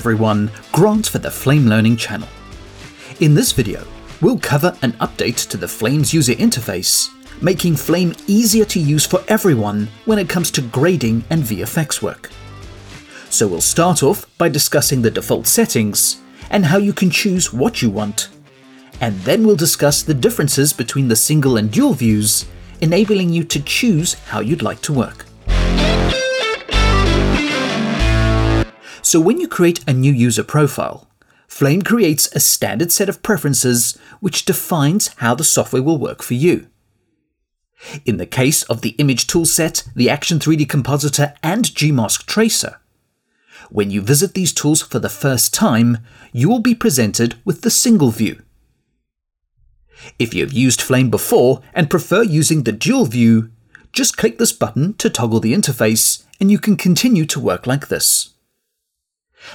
everyone, Grant for the Flame Learning channel. In this video, we'll cover an update to the Flame's user interface, making Flame easier to use for everyone when it comes to grading and VFX work. So we'll start off by discussing the default settings and how you can choose what you want. And then we'll discuss the differences between the single and dual views, enabling you to choose how you'd like to work. So when you create a new user profile, Flame creates a standard set of preferences which defines how the software will work for you. In the case of the image toolset, the Action 3D Compositor, and Gmask Tracer, when you visit these tools for the first time, you will be presented with the single view. If you have used Flame before and prefer using the dual view, just click this button to toggle the interface and you can continue to work like this.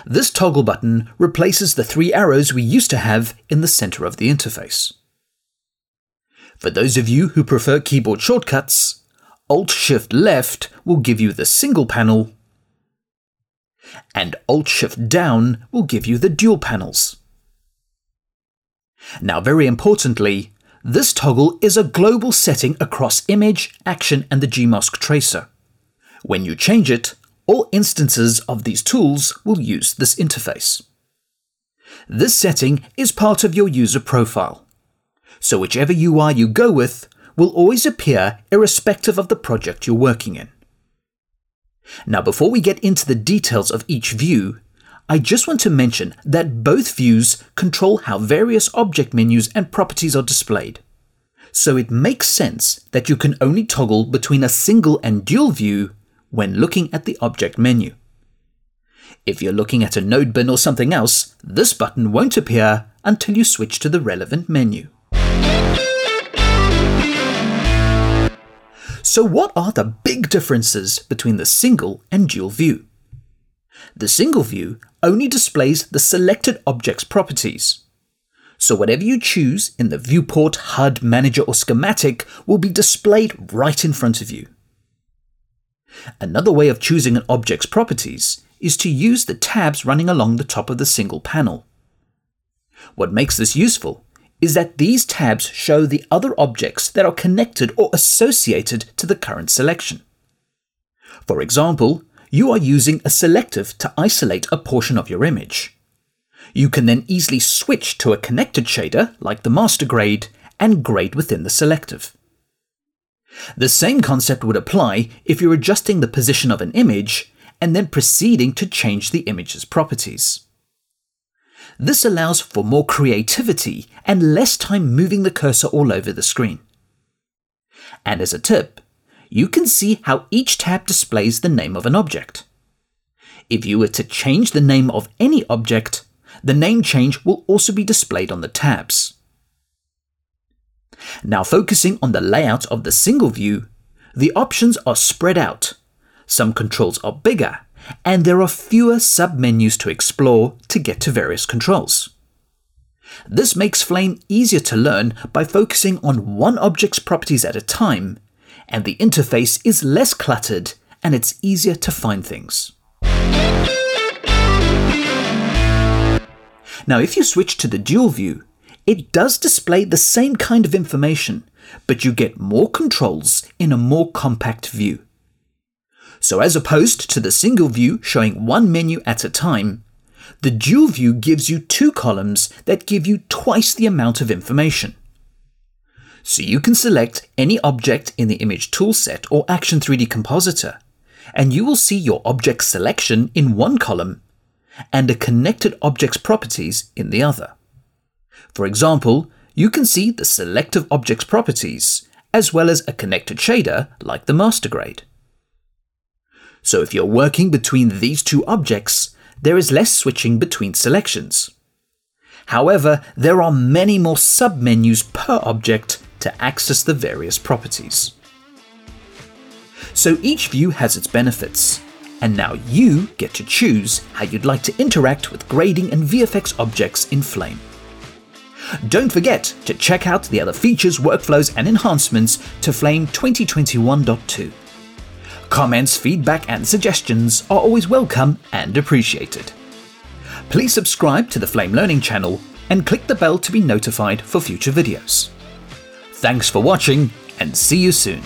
This toggle button replaces the three arrows we used to have in the center of the interface. For those of you who prefer keyboard shortcuts, Alt-Shift-Left will give you the single panel, and Alt-Shift-Down will give you the dual panels. Now very importantly, this toggle is a global setting across Image, Action and the Gmask Tracer. When you change it, all instances of these tools will use this interface. This setting is part of your user profile, so whichever UI you go with will always appear irrespective of the project you're working in. Now before we get into the details of each view, I just want to mention that both views control how various object menus and properties are displayed. So it makes sense that you can only toggle between a single and dual view when looking at the object menu. If you're looking at a node bin or something else, this button won't appear until you switch to the relevant menu. So what are the big differences between the single and dual view? The single view only displays the selected object's properties. So whatever you choose in the viewport, HUD, manager or schematic will be displayed right in front of you. Another way of choosing an object's properties is to use the tabs running along the top of the single panel. What makes this useful is that these tabs show the other objects that are connected or associated to the current selection. For example, you are using a selective to isolate a portion of your image. You can then easily switch to a connected shader, like the master grade, and grade within the selective. The same concept would apply if you're adjusting the position of an image and then proceeding to change the image's properties. This allows for more creativity and less time moving the cursor all over the screen. And as a tip, you can see how each tab displays the name of an object. If you were to change the name of any object, the name change will also be displayed on the tabs. Now focusing on the layout of the single view, the options are spread out. Some controls are bigger, and there are fewer submenus to explore to get to various controls. This makes Flame easier to learn by focusing on one object's properties at a time, and the interface is less cluttered and it's easier to find things. Now, if you switch to the dual view, it does display the same kind of information, but you get more controls in a more compact view. So as opposed to the single view showing one menu at a time, the dual view gives you two columns that give you twice the amount of information. So you can select any object in the image toolset or Action 3D Compositor, and you will see your object selection in one column and the connected object's properties in the other. For example, you can see the selective object's properties, as well as a connected shader like the master grade. So if you're working between these two objects, there is less switching between selections. However, there are many more submenus per object to access the various properties. So each view has its benefits, and now you get to choose how you'd like to interact with grading and VFX objects in Flame. Don't forget to check out the other features, workflows, and enhancements to Flame 2021.2. Comments, feedback, and suggestions are always welcome and appreciated. Please subscribe to the Flame Learning channel and click the bell to be notified for future videos. Thanks for watching and see you soon.